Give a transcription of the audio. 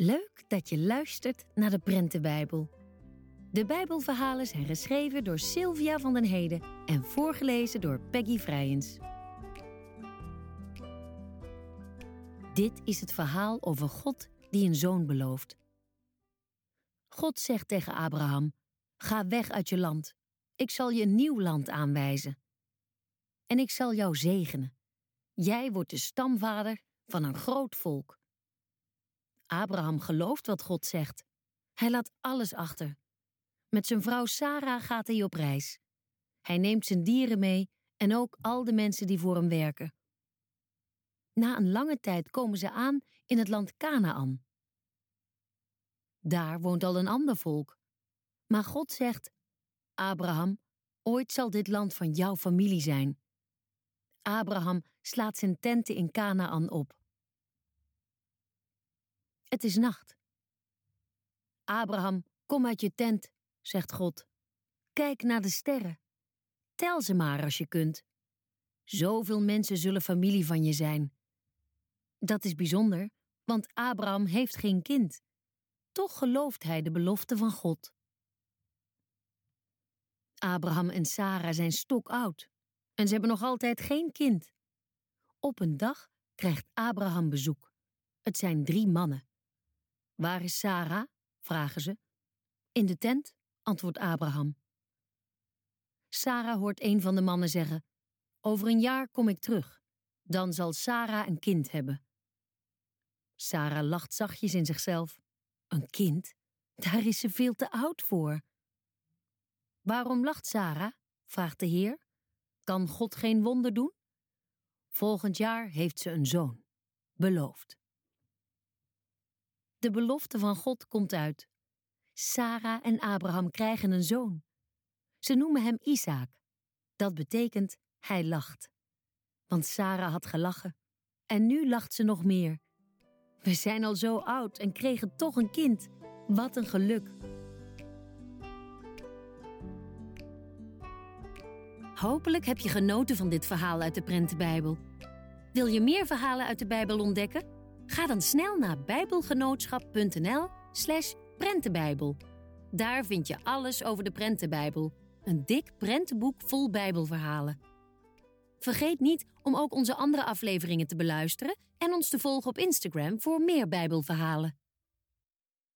Leuk dat je luistert naar de Prentenbijbel. De Bijbelverhalen zijn geschreven door Sylvia van den Heden en voorgelezen door Peggy Vrijens. Dit is het verhaal over God die een zoon belooft. God zegt tegen Abraham: Ga weg uit je land. Ik zal je een nieuw land aanwijzen. En ik zal jou zegenen. Jij wordt de stamvader van een groot volk. Abraham gelooft wat God zegt. Hij laat alles achter. Met zijn vrouw Sarah gaat hij op reis. Hij neemt zijn dieren mee en ook al de mensen die voor hem werken. Na een lange tijd komen ze aan in het land Canaan. Daar woont al een ander volk. Maar God zegt: Abraham, ooit zal dit land van jouw familie zijn. Abraham slaat zijn tenten in Canaan op. Het is nacht. Abraham, kom uit je tent, zegt God. Kijk naar de sterren. Tel ze maar als je kunt. Zoveel mensen zullen familie van je zijn. Dat is bijzonder, want Abraham heeft geen kind. Toch gelooft hij de belofte van God. Abraham en Sarah zijn stokoud en ze hebben nog altijd geen kind. Op een dag krijgt Abraham bezoek. Het zijn drie mannen. Waar is Sarah? vragen ze. In de tent, antwoordt Abraham. Sarah hoort een van de mannen zeggen: Over een jaar kom ik terug. Dan zal Sarah een kind hebben. Sarah lacht zachtjes in zichzelf. Een kind? Daar is ze veel te oud voor. Waarom lacht Sarah? vraagt de Heer. Kan God geen wonder doen? Volgend jaar heeft ze een zoon. Beloofd. De belofte van God komt uit. Sarah en Abraham krijgen een zoon. Ze noemen hem Isaac. Dat betekent hij lacht. Want Sarah had gelachen. En nu lacht ze nog meer. We zijn al zo oud en kregen toch een kind. Wat een geluk. Hopelijk heb je genoten van dit verhaal uit de Prentenbijbel. Wil je meer verhalen uit de Bijbel ontdekken? Ga dan snel naar bijbelgenootschap.nl/slash prentenbijbel. Daar vind je alles over de Prentenbijbel, een dik prentenboek vol Bijbelverhalen. Vergeet niet om ook onze andere afleveringen te beluisteren en ons te volgen op Instagram voor meer Bijbelverhalen.